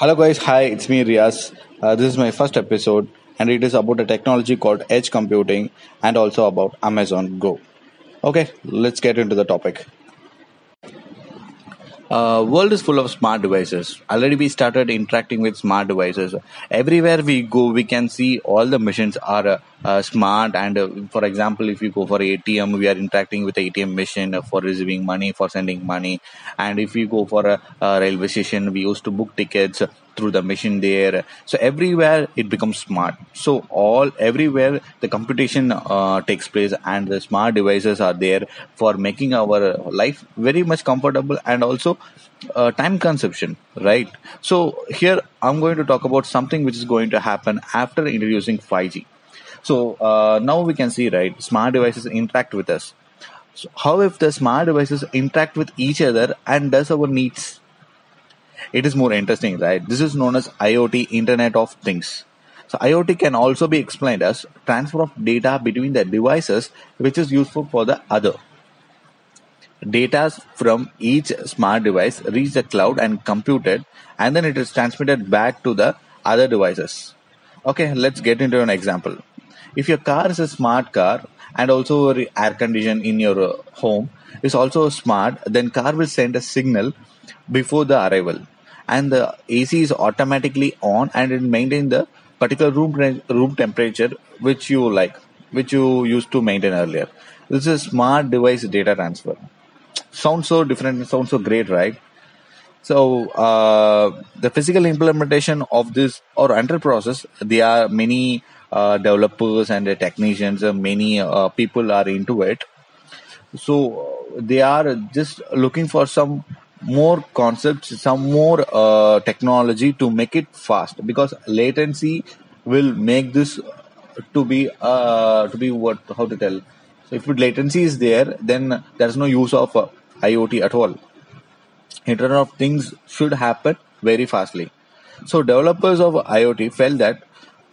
Hello, guys. Hi, it's me, Riaz. Uh, this is my first episode, and it is about a technology called edge computing and also about Amazon Go. Okay, let's get into the topic. Uh, world is full of smart devices. Already we started interacting with smart devices. Everywhere we go, we can see all the machines are uh, uh, smart. And uh, for example, if you go for ATM, we are interacting with the ATM machine for receiving money, for sending money. And if you go for a, a railway station, we used to book tickets through the machine there. So everywhere it becomes smart. So all everywhere the computation uh, takes place and the smart devices are there for making our life very much comfortable and also uh, time consumption, right? So here I'm going to talk about something which is going to happen after introducing 5G. So uh, now we can see, right, smart devices interact with us. So how if the smart devices interact with each other and does our needs? It is more interesting, right? This is known as IoT, Internet of Things. So IoT can also be explained as transfer of data between the devices, which is useful for the other. Data from each smart device reach the cloud and computed, and then it is transmitted back to the other devices. Okay, let's get into an example. If your car is a smart car and also air condition in your uh, home is also smart, then car will send a signal before the arrival, and the AC is automatically on and it maintain the particular room room temperature which you like, which you used to maintain earlier. This is smart device data transfer. Sounds so different sounds so great right? So uh, the physical implementation of this or under process there are many uh, developers and the technicians uh, many uh, people are into it so they are just looking for some more concepts some more uh, technology to make it fast because latency will make this to be uh, to be what how to tell so if latency is there then there's no use of IoT at all. Internet of Things should happen very fastly. So developers of IoT felt that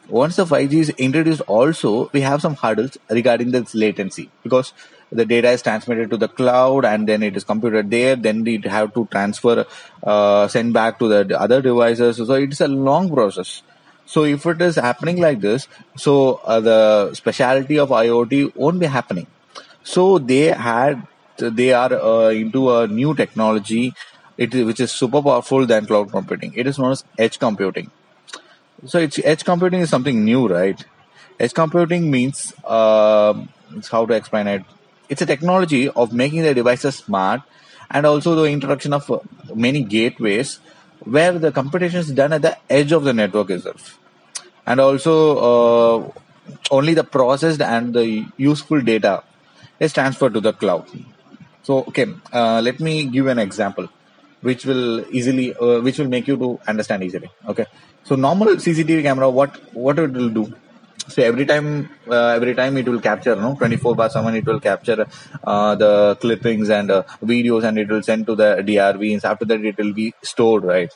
once the 5G is introduced also, we have some hurdles regarding this latency because the data is transmitted to the cloud and then it is computed there. Then we have to transfer, uh, send back to the other devices. So it's a long process. So if it is happening like this, so uh, the specialty of IoT won't be happening. So they had they are uh, into a new technology it which is super powerful than cloud computing. It is known as edge computing. So it's edge computing is something new, right? Edge computing means uh, how to explain it. It's a technology of making the devices smart and also the introduction of uh, many gateways where the computation is done at the edge of the network itself. And also uh, only the processed and the useful data is transferred to the cloud. So, okay, uh, let me give an example, which will easily, uh, which will make you to understand easily. Okay, so normal CCTV camera, what what it will do? So every time, uh, every time it will capture, no, 24 by 7, it will capture uh, the clippings and uh, videos, and it will send to the DRV. And after that, it will be stored, right?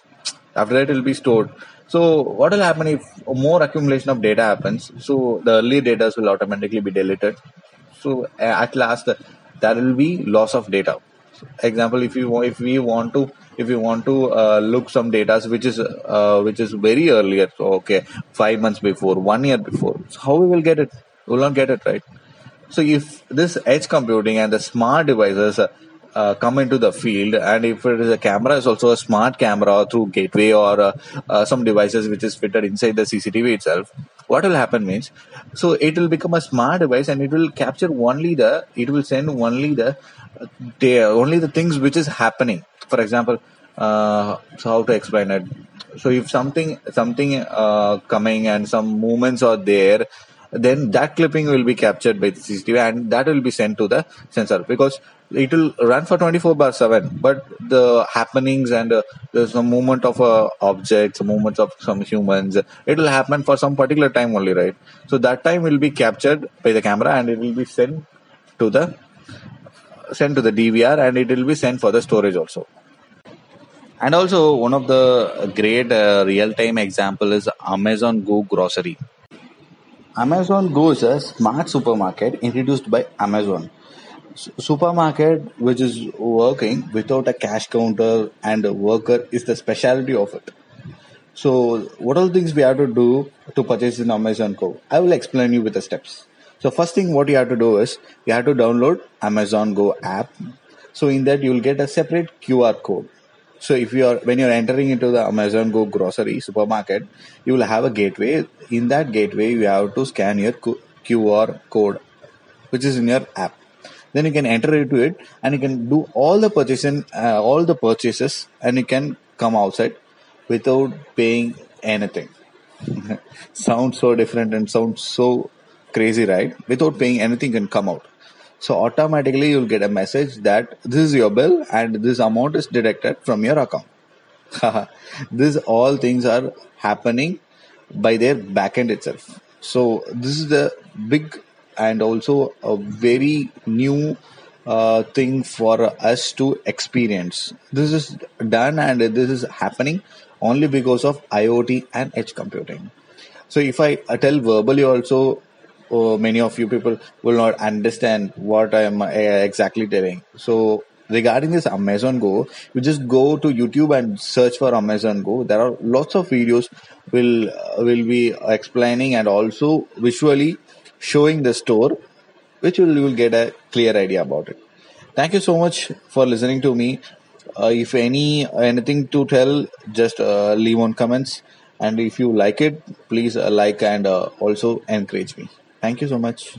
After that, it will be stored. So what will happen if more accumulation of data happens? So the early data will automatically be deleted. So at last, there will be loss of data example if you if we want to if you want to uh, look some data which is uh, which is very earlier so okay five months before one year before so how we will get it? We will not get it right? So if this edge computing and the smart devices uh, uh, come into the field and if it is a camera is also a smart camera through gateway or uh, uh, some devices which is fitted inside the cctv itself what will happen means so it will become a smart device and it will capture only the it will send only the, the only the things which is happening. For example uh, so how to explain it. So if something something uh, coming and some movements are there then that clipping will be captured by the CCTV and that will be sent to the sensor because it will run for 24 bar 7 but the happenings and uh, there's a movement of uh, objects movements of some humans it will happen for some particular time only right? So that time will be captured by the camera and it will be sent to the sent to the dvr and it will be sent for the storage also. And also one of the great uh, real time example is amazon go grocery Amazon Go is a smart supermarket introduced by Amazon. supermarket which is working without a cash counter and a worker is the specialty of it. So, what are the things we have to do to purchase in Amazon Go? I will explain you with the steps. So, first thing what you have to do is you have to download Amazon Go app. So, in that you will get a separate QR code. So, if you are when you're entering into the Amazon Go grocery supermarket, you will have a gateway. In that gateway, you have to scan your QR code, which is in your app. Then you can enter into it, and you can do all the purchasing, uh, all the purchases, and you can come outside without paying anything. sounds so different and sounds so crazy, right? Without paying anything can come out. So automatically you'll get a message that this is your bill and this amount is deducted from your account. this all things are happening by their backend itself. So this is the big and also a very new uh, thing for us to experience. This is done and this is happening only because of IoT and edge computing. So if I tell verbally also, uh, many of you people will not understand what I am uh, exactly telling. So regarding this Amazon Go, you just go to YouTube and search for Amazon Go. There are lots of videos will uh, will be explaining and also visually showing the store, which will you will get a clear idea about it. Thank you so much for listening to me. Uh, if any anything to tell, just uh, leave on comments. And if you like it, please uh, like and uh, also encourage me. Thank you so much.